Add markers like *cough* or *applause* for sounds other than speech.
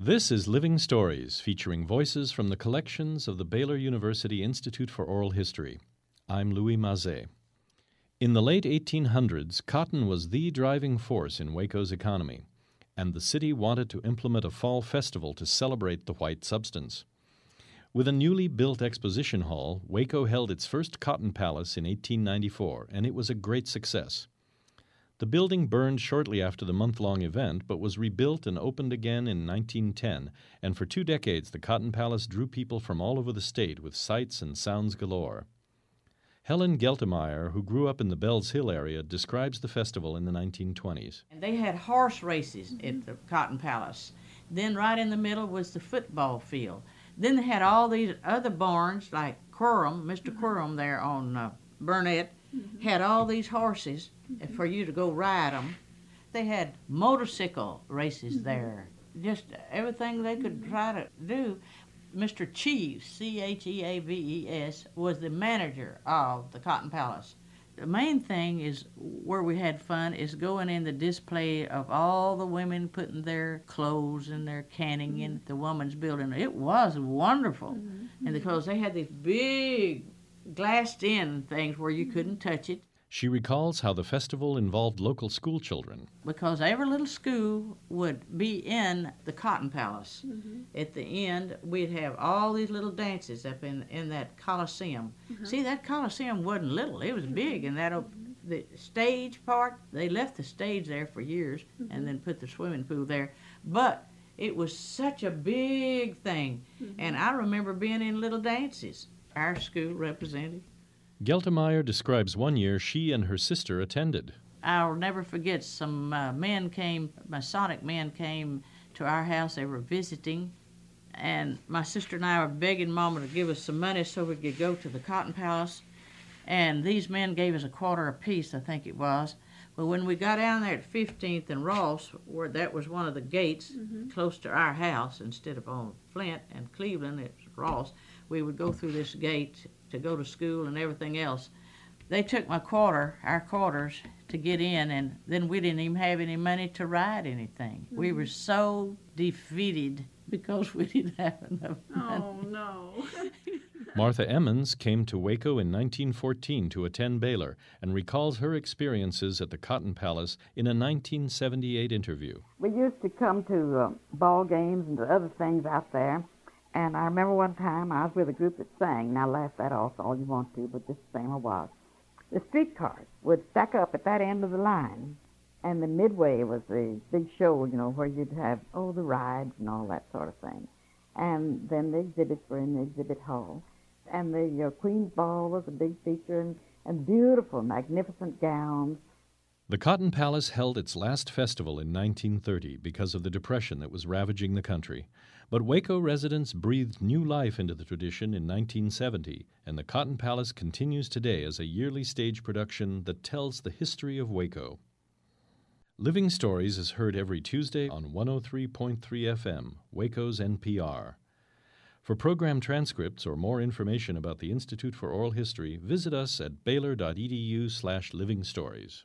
This is Living Stories, featuring voices from the collections of the Baylor University Institute for Oral History. I'm Louis Mazet. In the late 1800s, cotton was the driving force in Waco's economy, and the city wanted to implement a fall festival to celebrate the white substance. With a newly built exposition hall, Waco held its first cotton palace in 1894, and it was a great success. The building burned shortly after the month long event, but was rebuilt and opened again in 1910, and for two decades the Cotton Palace drew people from all over the state with sights and sounds galore. Helen Geltemeyer, who grew up in the Bells Hill area, describes the festival in the 1920s. And they had horse races at the Cotton Palace. Then, right in the middle was the football field. Then they had all these other barns, like Quorum, Mr. Quorum there on uh, Burnett, Mm-hmm. had all these horses for you to go ride them. They had motorcycle races mm-hmm. there, just everything they could mm-hmm. try to do. Mr. Cheaves, C H E A V E S, was the manager of the Cotton Palace. The main thing is where we had fun is going in the display of all the women putting their clothes and their canning in the woman's building. It was wonderful. And because they had these big glassed in things where you couldn't mm-hmm. touch it. She recalls how the festival involved local school children. because every little school would be in the Cotton Palace. Mm-hmm. At the end, we'd have all these little dances up in in that Coliseum. Mm-hmm. See, that Coliseum wasn't little; it was big, and that op- the stage part they left the stage there for years, and then put the swimming pool there. But it was such a big thing, and I remember being in little dances. Our school represented. Geltemeyer describes one year she and her sister attended. I'll never forget some uh, men came, Masonic men came to our house. They were visiting, and my sister and I were begging Mama to give us some money so we could go to the Cotton Palace. And these men gave us a quarter apiece, I think it was. But when we got down there at 15th and Ross, where that was one of the gates close to our house, instead of on Flint and Cleveland, it's Ross, we would go through this gate to go to school and everything else they took my quarter, our quarters, to get in, and then we didn't even have any money to ride anything. We were so defeated because *laughs* we didn't have enough money. Oh no. *laughs* Martha Emmons came to Waco in 1914 to attend Baylor and recalls her experiences at the Cotton Palace in a 1978 interview. We used to come to uh, ball games and to other things out there. And I remember one time I was with a group that sang. Now laugh that off all you want to, but the same I was. The streetcars would stack up at that end of the line, and the midway was the big show, you know, where you'd have oh the rides and all that sort of thing. And then the exhibits were in the exhibit hall, and the uh, Queen's Ball was a big feature, and, and beautiful, magnificent gowns. The Cotton Palace held its last festival in 1930 because of the Depression that was ravaging the country. But Waco residents breathed new life into the tradition in 1970, and the Cotton Palace continues today as a yearly stage production that tells the history of Waco. Living Stories is heard every Tuesday on 103.3 FM, Waco's NPR. For program transcripts or more information about the Institute for Oral History, visit us at baylor.edu slash living stories.